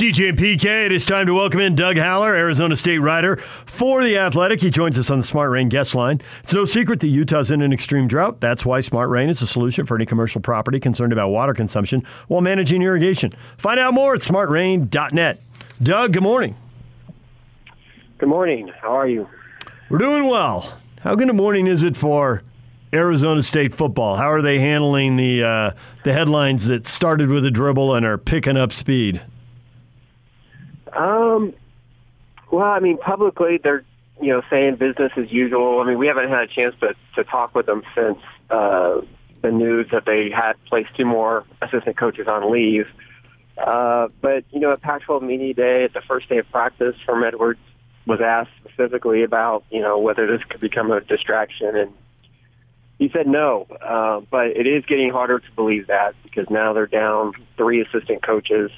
DJ and PK, it is time to welcome in Doug Haller, Arizona State writer for The Athletic. He joins us on the Smart Rain guest line. It's no secret that Utah's in an extreme drought. That's why Smart Rain is a solution for any commercial property concerned about water consumption while managing irrigation. Find out more at smartrain.net. Doug, good morning. Good morning. How are you? We're doing well. How good a morning is it for Arizona State football? How are they handling the uh, the headlines that started with a dribble and are picking up speed? Um, well, I mean, publicly they're you know saying business as usual. I mean, we haven't had a chance to to talk with them since uh, the news that they had placed two more assistant coaches on leave. Uh, but you know, at Pac-12 Media Day, at the first day of practice, Herm Edwards was asked specifically about you know whether this could become a distraction, and he said no. Uh, but it is getting harder to believe that because now they're down three assistant coaches.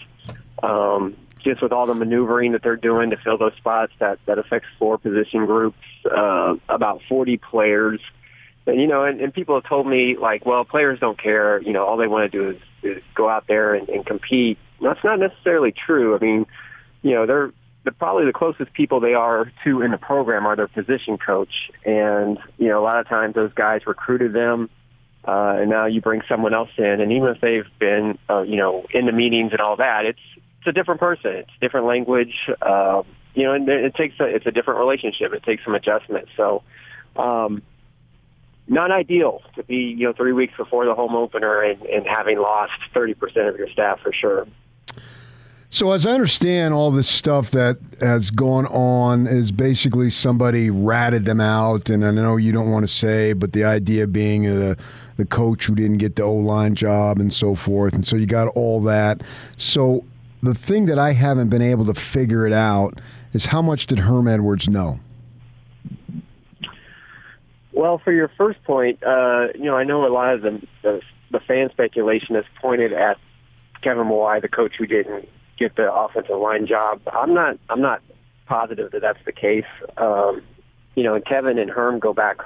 Um, just with all the maneuvering that they're doing to fill those spots, that that affects four position groups, uh, about 40 players. And you know, and, and people have told me like, well, players don't care. You know, all they want to do is, is go out there and, and compete. That's not necessarily true. I mean, you know, they're the, probably the closest people they are to in the program are their position coach, and you know, a lot of times those guys recruited them. Uh, and now you bring someone else in, and even if they've been, uh, you know, in the meetings and all that, it's it's a different person. It's different language. Uh, you know, and it takes a, it's a different relationship. It takes some adjustment. So, um, not ideal to be you know three weeks before the home opener and, and having lost thirty percent of your staff for sure. So, as I understand, all this stuff that has gone on is basically somebody ratted them out, and I know you don't want to say, but the idea being the the coach who didn't get the O line job and so forth, and so you got all that. So, the thing that I haven't been able to figure it out is how much did Herm Edwards know? Well, for your first point, uh, you know, I know a lot of the, the the fan speculation has pointed at Kevin Mawae, the coach who didn't get the offensive line job. I'm not I'm not positive that that's the case. Um, you know, and Kevin and Herm go back,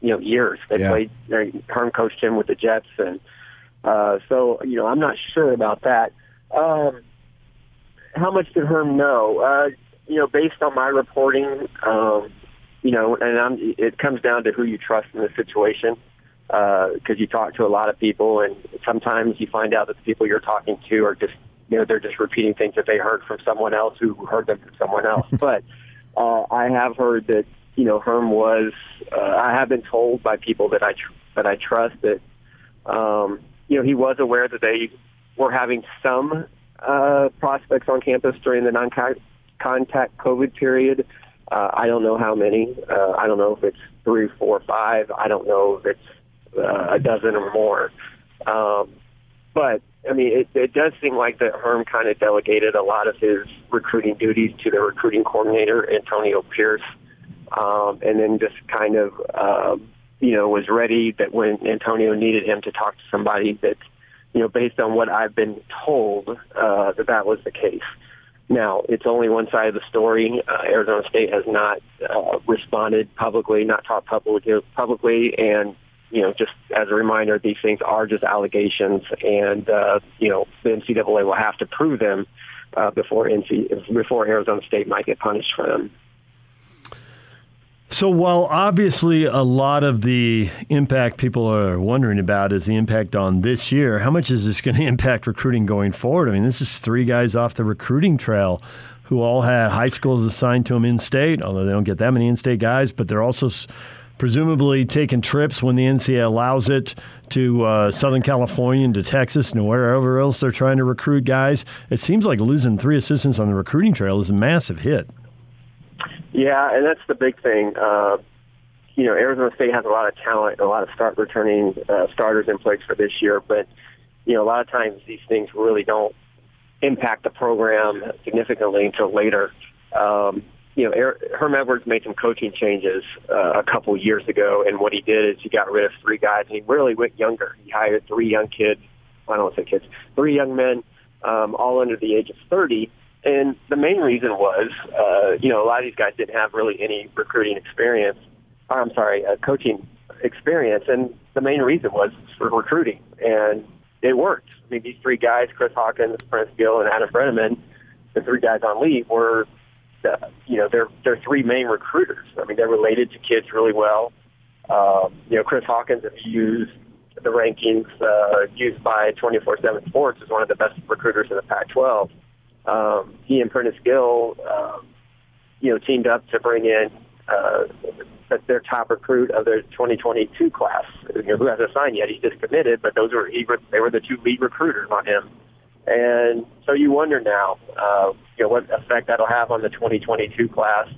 you know, years. They yeah. played. They, Herm coached him with the Jets, and uh, so you know, I'm not sure about that. Um, how much did Herm know? Uh, you know, based on my reporting, um, you know, and I'm, it comes down to who you trust in the situation because uh, you talk to a lot of people, and sometimes you find out that the people you're talking to are just, you know, they're just repeating things that they heard from someone else who heard them from someone else. but uh, I have heard that, you know, Herm was. Uh, I have been told by people that I tr- that I trust that, um, you know, he was aware that they were having some uh, prospects on campus during the non-contact COVID period. Uh, I don't know how many. Uh, I don't know if it's three, four, five. I don't know if it's uh, a dozen or more. Um, but I mean, it, it does seem like that Herm kind of delegated a lot of his recruiting duties to the recruiting coordinator, Antonio Pierce, um, and then just kind of, um, you know, was ready that when Antonio needed him to talk to somebody that you know, based on what I've been told, uh, that that was the case. Now, it's only one side of the story. Uh, Arizona State has not uh, responded publicly, not talked publicly, publicly, and you know, just as a reminder, these things are just allegations, and uh, you know, the NCAA will have to prove them uh, before NC before Arizona State might get punished for them. So, while obviously a lot of the impact people are wondering about is the impact on this year, how much is this going to impact recruiting going forward? I mean, this is three guys off the recruiting trail who all had high schools assigned to them in state, although they don't get that many in state guys, but they're also presumably taking trips when the NCAA allows it to uh, Southern California and to Texas and wherever else they're trying to recruit guys. It seems like losing three assistants on the recruiting trail is a massive hit. Yeah, and that's the big thing. Uh, you know, Arizona State has a lot of talent, a lot of start returning uh, starters in place for this year, but you know, a lot of times these things really don't impact the program significantly until later. Um, you know, Herm Edwards made some coaching changes uh, a couple years ago, and what he did is he got rid of three guys, and he really went younger. He hired three young kids. I don't want to say kids, three young men, um, all under the age of 30, and the main reason was, uh, you know, a lot of these guys didn't have really any recruiting experience. Or, I'm sorry, uh, coaching experience. And the main reason was for recruiting. And it worked. I mean, these three guys, Chris Hawkins, Prentice Gill, and Adam Breneman, the three guys on leave were, uh, you know, they're they're three main recruiters. I mean, they're related to kids really well. Um, you know, Chris Hawkins, if you use the rankings uh, used by 24/7 Sports, is one of the best recruiters in the Pac-12. Um, he and Prentice Gill, um, you know, teamed up to bring in uh, their top recruit of their 2022 class, you know, who hasn't signed yet. He's just committed, but those were he, they were the two lead recruiters on him. And so you wonder now, uh, you know, what effect that'll have on the 2022 class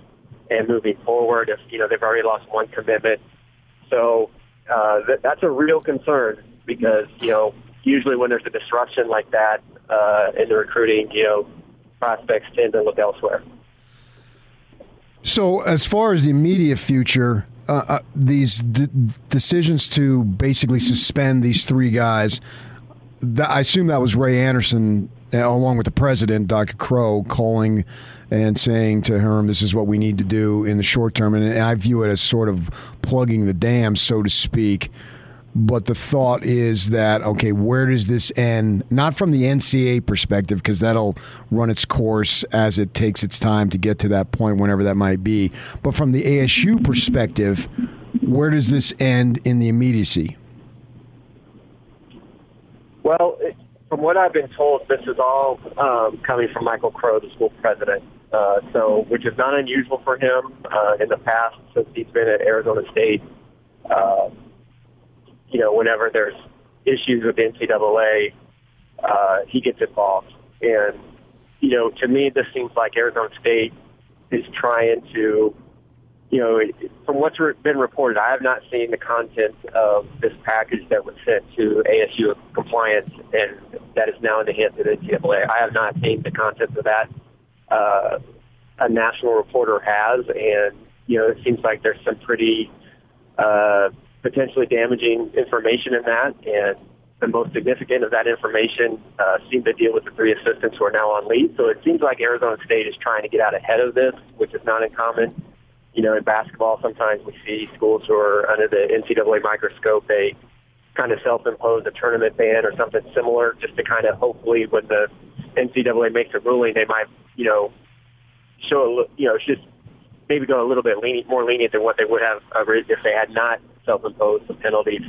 and moving forward. If you know they've already lost one commitment, so uh, that, that's a real concern because you know usually when there's a disruption like that uh, in the recruiting, you know, prospects tend to look elsewhere. So, as far as the immediate future, uh, uh, these d- decisions to basically suspend these three guys, th- I assume that was Ray Anderson, uh, along with the president, Dr. Crow, calling and saying to Herm, "This is what we need to do in the short term," and I view it as sort of plugging the dam, so to speak. But the thought is that, okay, where does this end? Not from the NCA perspective, because that'll run its course as it takes its time to get to that point, whenever that might be. But from the ASU perspective, where does this end in the immediacy? Well, from what I've been told, this is all um, coming from Michael Crow, the school president. Uh, so, which is not unusual for him uh, in the past since he's been at Arizona State. Uh, you know, whenever there's issues with NCAA, uh, he gets involved. And, you know, to me, this seems like Arizona State is trying to, you know, from what's been reported, I have not seen the content of this package that was sent to ASU compliance and that is now in the hands of the NCAA. I have not seen the content of that. Uh, a national reporter has, and, you know, it seems like there's some pretty, uh, potentially damaging information in that. And the most significant of that information uh, seemed to deal with the three assistants who are now on leave. So it seems like Arizona State is trying to get out ahead of this, which is not uncommon. You know, in basketball, sometimes we see schools who are under the NCAA microscope. They kind of self-impose a tournament ban or something similar, just to kind of hopefully when the NCAA makes a ruling, they might, you know, show a, you know, just maybe go a little bit lenient, more lenient than what they would have if they had not self-impose some penalties.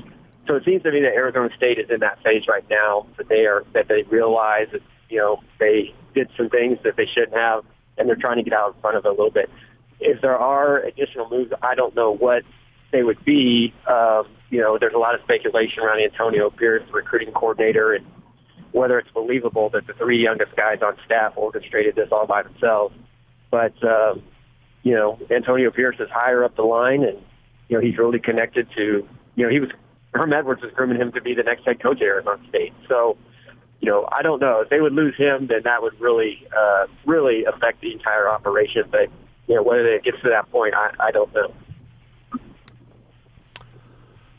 So it seems to me that Arizona State is in that phase right now that they are that they realize that you know they did some things that they shouldn't have, and they're trying to get out in front of it a little bit. If there are additional moves, I don't know what they would be. Um, you know, there's a lot of speculation around Antonio Pierce, the recruiting coordinator, and whether it's believable that the three youngest guys on staff orchestrated this all by themselves. But um, you know, Antonio Pierce is higher up the line, and you know, he's really connected to, you know, he was, Herm Edwards was grooming him to be the next head coach at Arizona State. So, you know, I don't know. If they would lose him, then that would really, uh, really affect the entire operation. But, you know, whether it gets to that point, I, I don't know.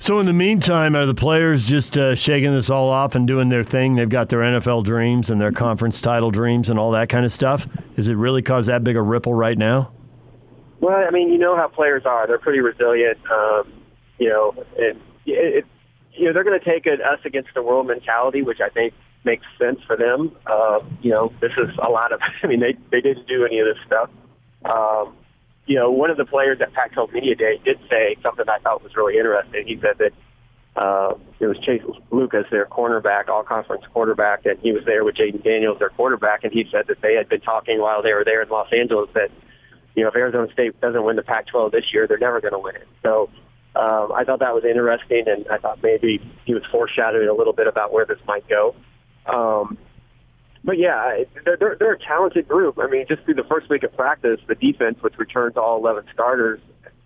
So in the meantime, are the players just uh, shaking this all off and doing their thing? They've got their NFL dreams and their conference title dreams and all that kind of stuff. Is it really cause that big a ripple right now? Well, I mean, you know how players are. They're pretty resilient. Um, you know, and it, it, you know they're going to take an us against the world mentality, which I think makes sense for them. Uh, you know, this is a lot of. I mean, they they didn't do any of this stuff. Um, you know, one of the players at Pac-12 Media Day did say something I thought was really interesting. He said that uh, it was Chase Lucas, their cornerback, all-conference quarterback, and he was there with Jayden Daniels, their quarterback, and he said that they had been talking while they were there in Los Angeles that you know, if Arizona State doesn't win the Pac-12 this year, they're never going to win it. So um, I thought that was interesting, and I thought maybe he was foreshadowing a little bit about where this might go. Um, but yeah, they're, they're, they're a talented group. I mean, just through the first week of practice, the defense, which returns all 11 starters,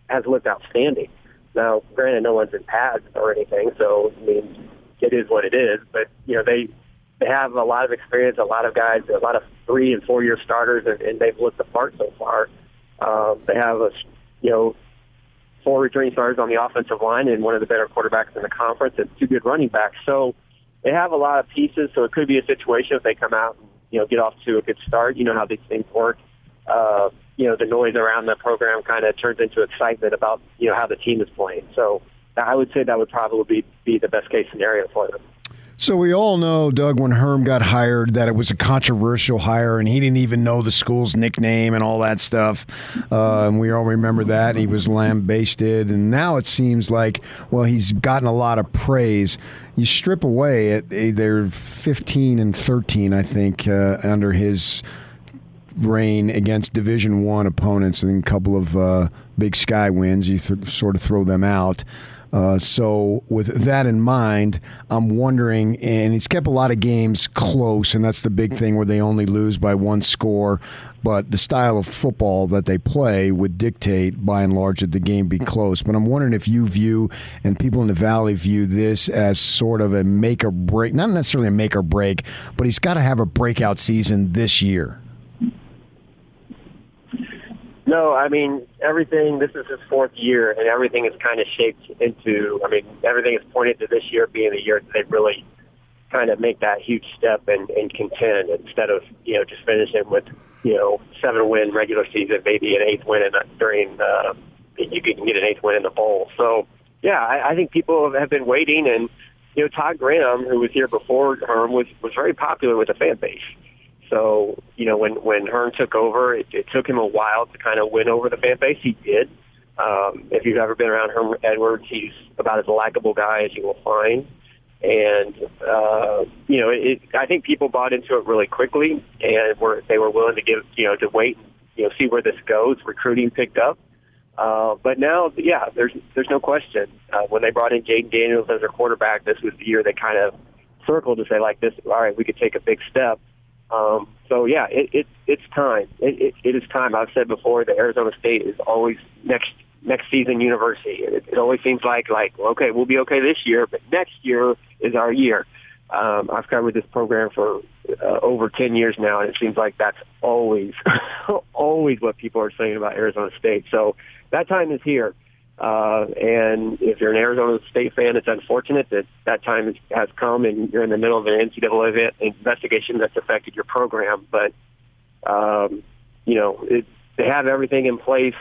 has looked outstanding. Now, granted, no one's in pads or anything, so I mean, it is what it is. But you know, they they have a lot of experience, a lot of guys, a lot of three and four year starters, and, and they've looked the part so far. Um, they have a, you know, four returning starters on the offensive line and one of the better quarterbacks in the conference and two good running backs. So they have a lot of pieces. So it could be a situation if they come out and you know get off to a good start. You know how these things work. Uh, you know the noise around the program kind of turns into excitement about you know how the team is playing. So I would say that would probably be, be the best case scenario for them. So we all know, Doug, when Herm got hired, that it was a controversial hire, and he didn't even know the school's nickname and all that stuff. Uh, and we all remember that he was lambasted, and now it seems like, well, he's gotten a lot of praise. You strip away it; eh, they're 15 and 13, I think, uh, under his reign against Division One opponents, and a couple of uh, Big Sky wins. You th- sort of throw them out. Uh, so, with that in mind, I'm wondering, and he's kept a lot of games close, and that's the big thing where they only lose by one score. But the style of football that they play would dictate, by and large, that the game be close. But I'm wondering if you view, and people in the Valley view this as sort of a make or break, not necessarily a make or break, but he's got to have a breakout season this year. No, I mean everything. This is his fourth year, and everything is kind of shaped into. I mean, everything is pointed to this year being the year that they really kind of make that huge step and, and contend instead of you know just finishing with you know seven win regular season, maybe an eighth win in a, during. Uh, you can get an eighth win in the bowl. So yeah, I, I think people have been waiting, and you know Todd Graham, who was here before Herm, was was very popular with the fan base. So, you know, when, when Herm took over, it, it took him a while to kind of win over the fan base. He did. Um, if you've ever been around Herm Edwards, he's about as likable guy as you will find. And, uh, you know, it, I think people bought into it really quickly and were, they were willing to give, you know, to wait, you know, see where this goes. Recruiting picked up. Uh, but now, yeah, there's, there's no question. Uh, when they brought in Jayden Daniels as their quarterback, this was the year they kind of circled to say like this, all right, we could take a big step. Um, so yeah, it, it it's time. It, it, it is time. I've said before that Arizona State is always next next season university. It, it always seems like like okay, we'll be okay this year, but next year is our year. Um, I've covered this program for uh, over ten years now, and it seems like that's always always what people are saying about Arizona State. So that time is here. Uh, and if you're an Arizona State fan, it's unfortunate that that time has, come and you're in the middle of an NCAA event, investigation that's affected your program. But, um, you know, it, they have everything in place,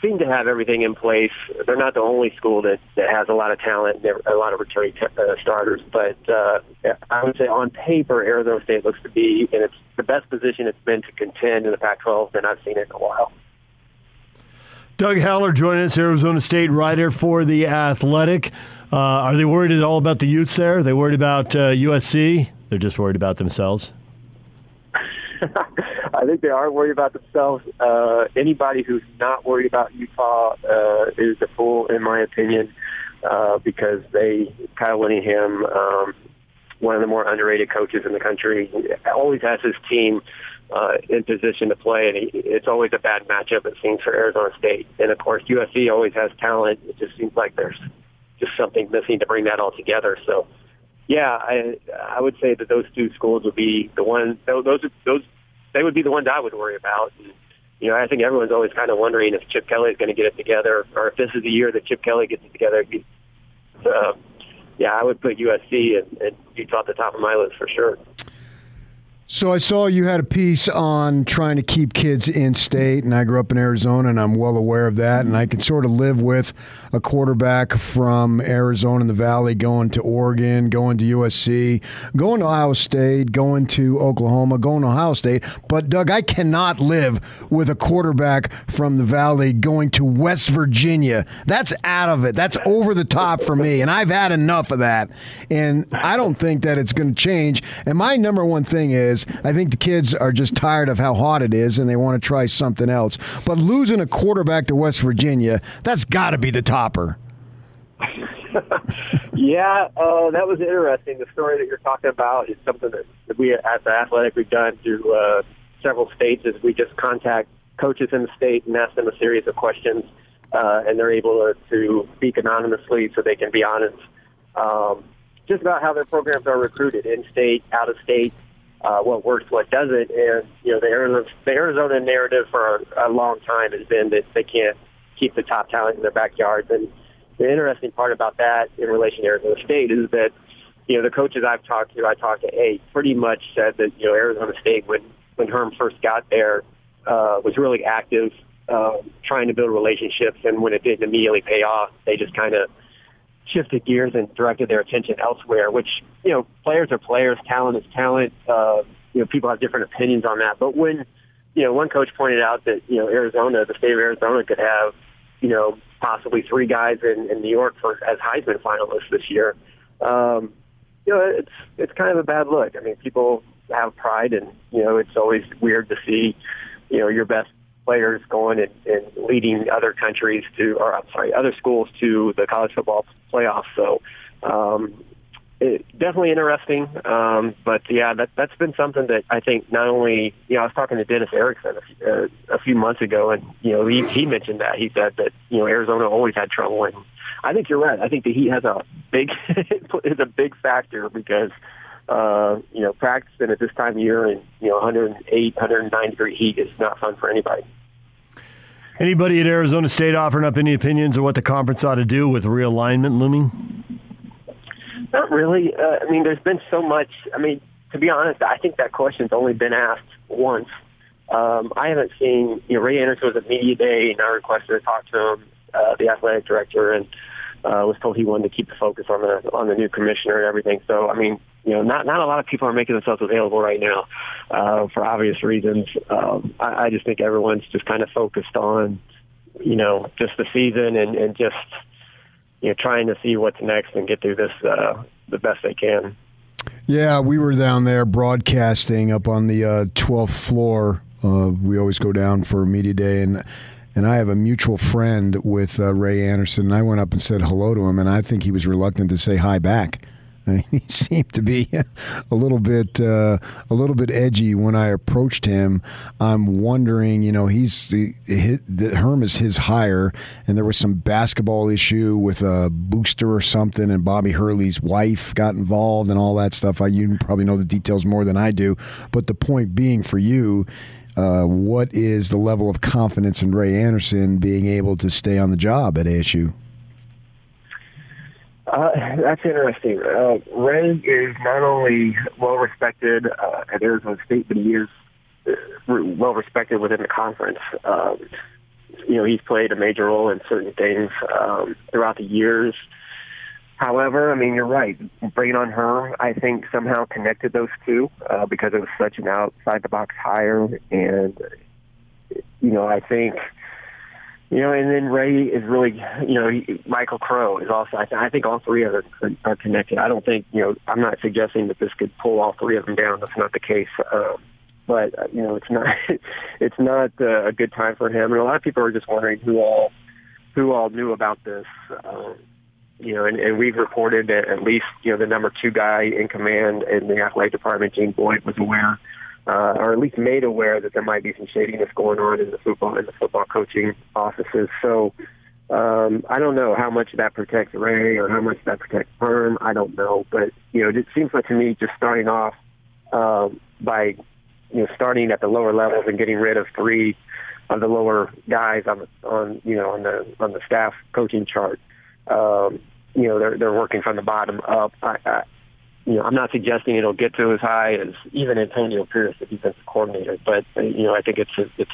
seem to have everything in place. They're not the only school that, that has a lot of talent and a lot of returning t- uh, starters. But uh, I would say on paper, Arizona State looks to be in its the best position it's been to contend in the Pac-12 than I've seen it in a while. Doug Haller joining us, Arizona State writer for The Athletic. Uh, are they worried at all about the Utes there? Are they worried about uh, USC? They're just worried about themselves? I think they are worried about themselves. Uh, anybody who's not worried about Utah uh, is a fool, in my opinion, uh, because they, Kyle Whittingham, um, one of the more underrated coaches in the country, always has his team – uh, in position to play, and he, it's always a bad matchup. It seems for Arizona State, and of course USC always has talent. It just seems like there's just something missing to bring that all together. So, yeah, I I would say that those two schools would be the one. Those those they would be the ones I would worry about. And, you know, I think everyone's always kind of wondering if Chip Kelly is going to get it together, or if this is the year that Chip Kelly gets it together. Uh, yeah, I would put USC and, and Utah at the top of my list for sure. So I saw you had a piece on trying to keep kids in state, and I grew up in Arizona, and I'm well aware of that. And I can sort of live with a quarterback from Arizona in the Valley going to Oregon, going to USC, going to Ohio State, going to Oklahoma, going to Ohio State. But Doug, I cannot live with a quarterback from the Valley going to West Virginia. That's out of it. That's over the top for me, and I've had enough of that. And I don't think that it's going to change. And my number one thing is I think the kids are just tired of how hot it is and they want to try something else. But losing a quarterback to West Virginia, that's got to be the yeah, uh, that was interesting. The story that you're talking about is something that we at the Athletic we've done through uh, several states. Is we just contact coaches in the state and ask them a series of questions, uh, and they're able to, to speak anonymously so they can be honest, um, just about how their programs are recruited in state, out of state, uh, what works, what doesn't. And, you know, the Arizona, the Arizona narrative for a, a long time has been that they can't keep the top talent in their backyards. And the interesting part about that in relation to Arizona State is that, you know, the coaches I've talked to, I talked to eight, pretty much said that, you know, Arizona State, when, when Herm first got there, uh, was really active, uh, trying to build relationships. And when it didn't immediately pay off, they just kind of shifted gears and directed their attention elsewhere. Which you know, players are players, talent is talent. Uh, you know, people have different opinions on that. But when you know, one coach pointed out that you know Arizona, the state of Arizona, could have you know possibly three guys in, in New York for as Heisman finalists this year. Um, you know, it's it's kind of a bad look. I mean, people have pride, and you know, it's always weird to see you know your best players going and, and leading other countries to, or I'm sorry, other schools to the college football playoffs. So um, it, definitely interesting. Um, but yeah, that, that's been something that I think not only, you know, I was talking to Dennis Erickson a, uh, a few months ago, and you know, he, he mentioned that he said that you know Arizona always had trouble, and I think you're right. I think the Heat has a big is a big factor because uh, you know, practicing at this time of year and, you know, 108, 109 degree heat is not fun for anybody. Anybody at Arizona State offering up any opinions of what the conference ought to do with realignment looming? Not really. Uh, I mean, there's been so much. I mean, to be honest, I think that question's only been asked once. Um, I haven't seen, you know, Ray Anderson was at media day and I requested to talk to him, uh, the athletic director, and uh, was told he wanted to keep the focus on the on the new commissioner and everything. So, I mean, you know, not not a lot of people are making themselves available right now uh, for obvious reasons. Um, I, I just think everyone's just kind of focused on, you know, just the season and, and just you know trying to see what's next and get through this uh, the best they can. Yeah, we were down there broadcasting up on the uh, 12th floor. Uh, we always go down for media day and and I have a mutual friend with uh, Ray Anderson. And I went up and said hello to him, and I think he was reluctant to say hi back. he seemed to be a little bit uh, a little bit edgy when I approached him. I'm wondering, you know, he's the, the Herm is his hire, and there was some basketball issue with a booster or something, and Bobby Hurley's wife got involved and all that stuff. I you probably know the details more than I do, but the point being for you. Uh, what is the level of confidence in Ray Anderson being able to stay on the job at ASU? Uh, that's interesting. Uh, Ray is not only well respected uh, at Arizona State, but he is uh, well respected within the conference. Um, you know, he's played a major role in certain things um, throughout the years. However, I mean, you're right. Bringing on Herm, I think somehow connected those two uh, because it was such an outside the box hire, and you know, I think you know, and then Ray is really, you know, Michael Crow is also. I, th- I think all three of them are connected. I don't think, you know, I'm not suggesting that this could pull all three of them down. That's not the case. Um, but uh, you know, it's not, it's not uh, a good time for him. And a lot of people are just wondering who all, who all knew about this. Um, you know, and, and we've reported that at least, you know, the number two guy in command in the athletic department, Jean Boyd, was aware uh, or at least made aware that there might be some shadiness going on in the football in the football coaching offices. So um, I don't know how much that protects Ray or how much that protects Herm. I don't know, but you know, it seems like to me just starting off um, by you know starting at the lower levels and getting rid of three of the lower guys on on you know on the on the staff coaching chart. Um, you know, they're they're working from the bottom up. I, I, you know, I'm not suggesting it'll get to as high as even Antonio Pierce, the defensive coordinator, but you know, I think it's a, it's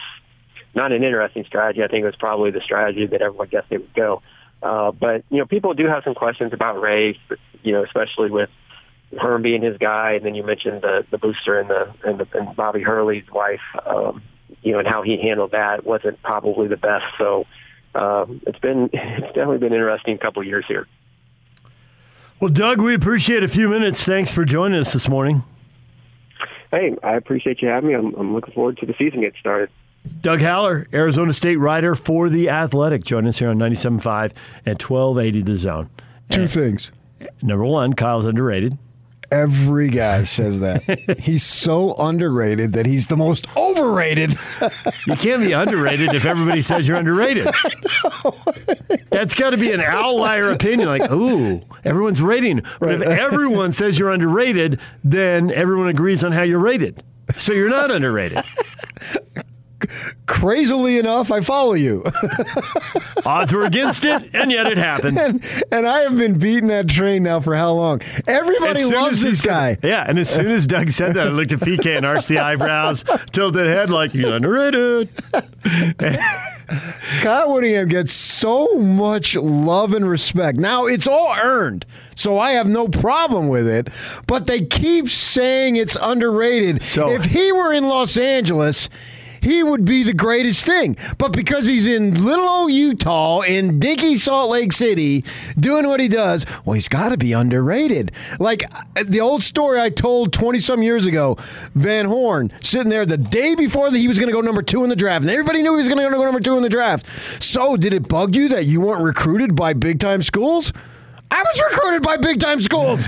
not an interesting strategy. I think it was probably the strategy that everyone guessed they would go. Uh, but you know, people do have some questions about Ray, you know, especially with Herm being his guy, and then you mentioned the the booster and the and, the, and Bobby Hurley's wife, um, you know, and how he handled that wasn't probably the best. So um, it's been it's definitely been an interesting couple of years here. Well, Doug, we appreciate a few minutes. Thanks for joining us this morning. Hey, I appreciate you having me. I'm, I'm looking forward to the season getting started. Doug Haller, Arizona State writer for The Athletic, join us here on 97.5 and 1280 The Zone. Two and things. Number one, Kyle's underrated. Every guy says that. he's so underrated that he's the most overrated. you can't be underrated if everybody says you're underrated. That's got to be an outlier opinion. Like, ooh, everyone's rating. But right. if everyone says you're underrated, then everyone agrees on how you're rated. So you're not underrated crazily enough, I follow you. Odds were against it, and yet it happened. And, and I have been beating that train now for how long? Everybody loves this guy. yeah, and as soon as Doug said that, I looked at PK and arched the eyebrows, tilted head like he's underrated. Kyle Whittingham gets so much love and respect. Now, it's all earned, so I have no problem with it, but they keep saying it's underrated. So- if he were in Los Angeles, he would be the greatest thing. But because he's in little old Utah, in dinky Salt Lake City, doing what he does, well, he's got to be underrated. Like uh, the old story I told 20 some years ago Van Horn sitting there the day before that he was going to go number two in the draft, and everybody knew he was going to go number two in the draft. So, did it bug you that you weren't recruited by big time schools? I was recruited by big time schools.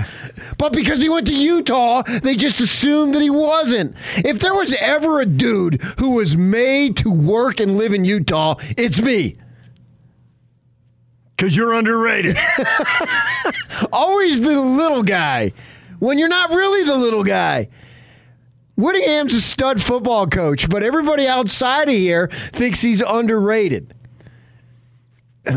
But because he went to Utah, they just assumed that he wasn't. If there was ever a dude who was made to work and live in Utah, it's me. Because you're underrated. Always the little guy when you're not really the little guy. Whittingham's a stud football coach, but everybody outside of here thinks he's underrated.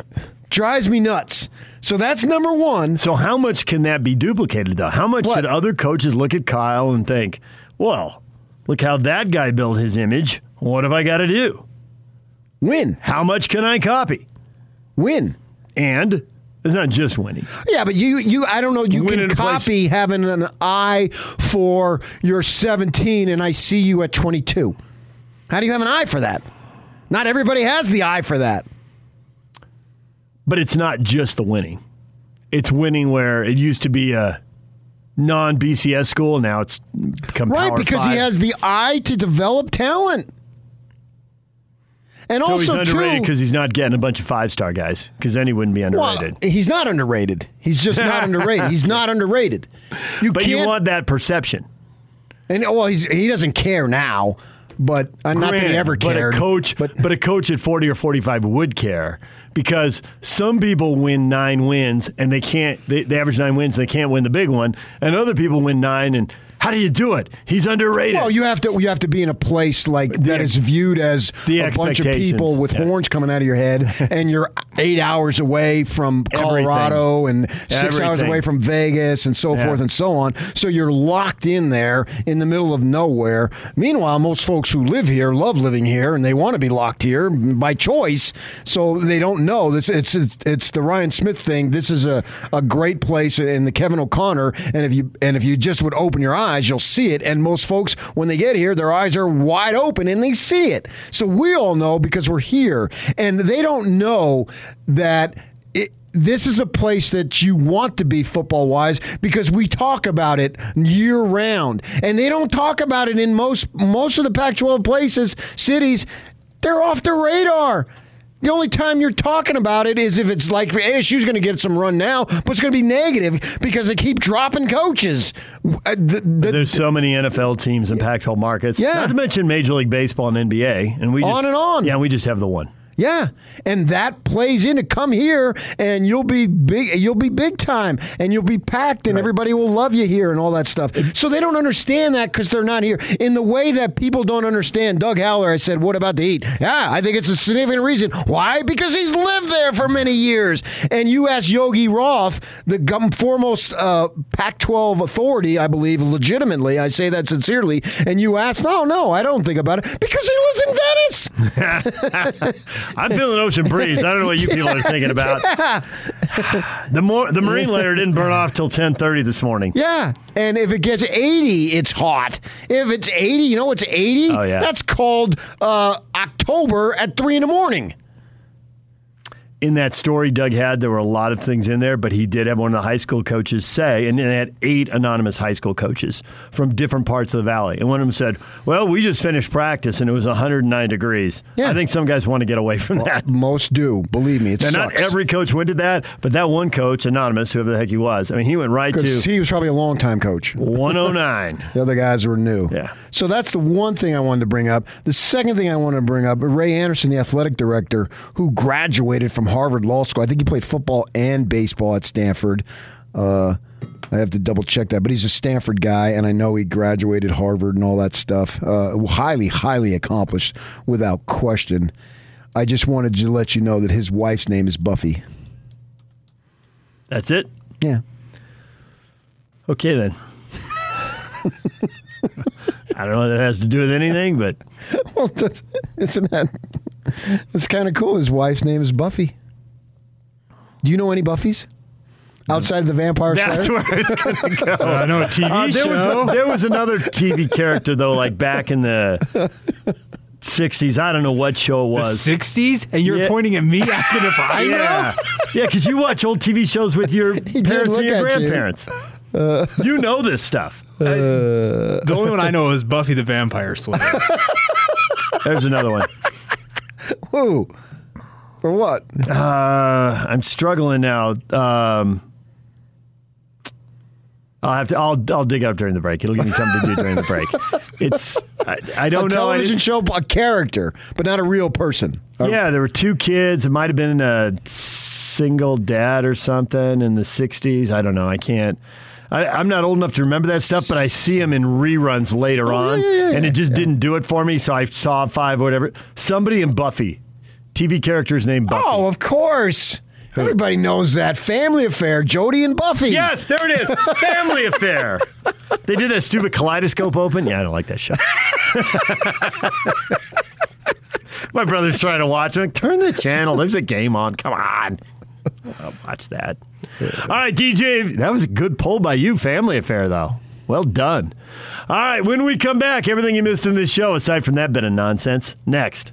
Drives me nuts. So that's number one. so how much can that be duplicated, though? How much What? should other coaches look at Kyle and think, well, look how that guy built his image. What have I got to do? Win. How much can I copy? Win. And it's not just winning. Yeah, but you, you, I don't know. You Win can a place- copy having an eye for your 17, and I see you at 22. How do you have an eye for that? Not everybody has the eye for that. But it's not just the winning. It's winning where it used to be a non BCS school. Now it's become Right, because he has the eye to develop talent. And So also, he's underrated because he's not getting a bunch of five star guys. Because then he wouldn't be well, underrated. he's not underrated. He's just not underrated. He's not underrated. You but can't. you want that perception. and well, he's he doesn't care now, but uh, not that he ever cared. But a coach, but but, a coach at forty or forty-five would care because some people win nine wins and they can't. They, they average nine wins, they can't win the big one, and other people win nine. And how do you do it? He's underrated. Well, you have to you have to be in a place like that is viewed as the a bunch of people with yeah. horns coming out of your head, and you're eight hours away from Colorado and six hours away from Vegas and so Yeah. forth and so on. So you're locked in there in the middle of nowhere. Meanwhile, most folks who live here love living here and they want to be locked here by choice. So they don't know this. It's it's, it's the Ryan Smith thing. This is a, a great place in the Kevin O'Connor. And if you and if you just would open your eyes, you'll see it. And most folks, when they get here, their eyes are wide open and they see it. So we all know because we're here, and they don't know that. This is a place that you want to be football wise because we talk about it year round and they don't talk about it in most most of the Pac-12 places cities they're off the radar the only time you're talking about it is if it's like ASU's going to get some run now, but it's going to be negative because they keep dropping coaches. Uh, the- the- There's so many NFL teams in Pac-12 markets. Yeah. Not to mention Major League Baseball and NBA, and we just, On and on. Yeah, we just have the one. Yeah, and that plays into come here and you'll be big. You'll be big time, and you'll be packed, and everybody will love you here, and all that stuff. So they don't understand that because they're not here. In the way that people don't understand Doug Haller, I said, "What about the Heat?" Yeah, I think it's a significant reason. Why? Because he's lived there for many years. And you ask Yogi Roth, the foremost uh, Pac-12 authority, I believe, legitimately. I say that sincerely. And you ask, "No, no, I don't think about it," because he lives in Venice. I'm feeling ocean breeze. I don't know what you people are thinking about. The more the marine layer didn't burn off till 10:30 this morning. Yeah, and if it gets 80, it's hot. If it's 80, you know what's 80? Oh, yeah. That's called uh, October at 3 in the morning. In that story Doug had, there were a lot of things in there, but he did have one of the high school coaches say, and they had eight anonymous high school coaches from different parts of the valley. And one of them said, Well, we just finished practice and it was 109 degrees. Yeah. I think some guys want to get away from that. Most do. Believe me, it Now, sucks. not every coach went to that, but that one coach, anonymous, whoever the heck he was, I mean, he went right Because to he was probably a long time coach. 109. The other guys were new. Yeah. So that's the one thing I wanted to bring up. The second thing I wanted to bring up, Ray Anderson, the athletic director, who graduated from Harvard Law School. I think he played football and baseball at Stanford. Uh, I have to double check that, but he's a Stanford guy, and I know he graduated Harvard and all that stuff. Uh, highly, highly accomplished, without question. I just wanted to let you know that his wife's name is Buffy. That's it. Yeah. Okay, then. I don't know what that has to do with anything, but Well, isn't that That's kind of cool. His wife's name is Buffy. Do you know any Buffys outside of the Vampire That's Slayer? where I was going to go. I know a TV Uh, there, was show. a, there was another TV character though, like back in the '60s. I don't know what show it the was. 60s, and you're Yeah. pointing at me asking if I know? yeah, yeah, because you watch old TV shows with your did parents and your at you. grandparents. you know this stuff. The only one I know is Buffy the Vampire Slayer. There's another one. Who? For what? Uh, I'm struggling now. Um, I'll have to. I'll I'll dig up during the break. It'll give me something to do during the break. It's. I, I don't a know. Television didn't- show, a character, but not a real person. Yeah, there were two kids. It might have been a single dad or something in the '60s. I don't know. I can't. I, I'm not old enough to remember that stuff, but I see them in reruns later on, Oh, yeah, yeah, and it just didn't do it for me. So I saw five, or whatever. Somebody in Buffy, TV characters named Buffy. Oh, of course. Everybody knows that. Family Affair, Jody and Buffy. Yes, there it is. Family Affair. They did that stupid kaleidoscope open. Yeah, I don't like that show. My brother's trying to watch it. Turn the channel. There's a game on. Come on. I'll watch that. All right, DJ. That was a good poll by you. Family Affair, though. Well done. All right, when we come back, everything you missed in this show, aside from that bit of nonsense, next.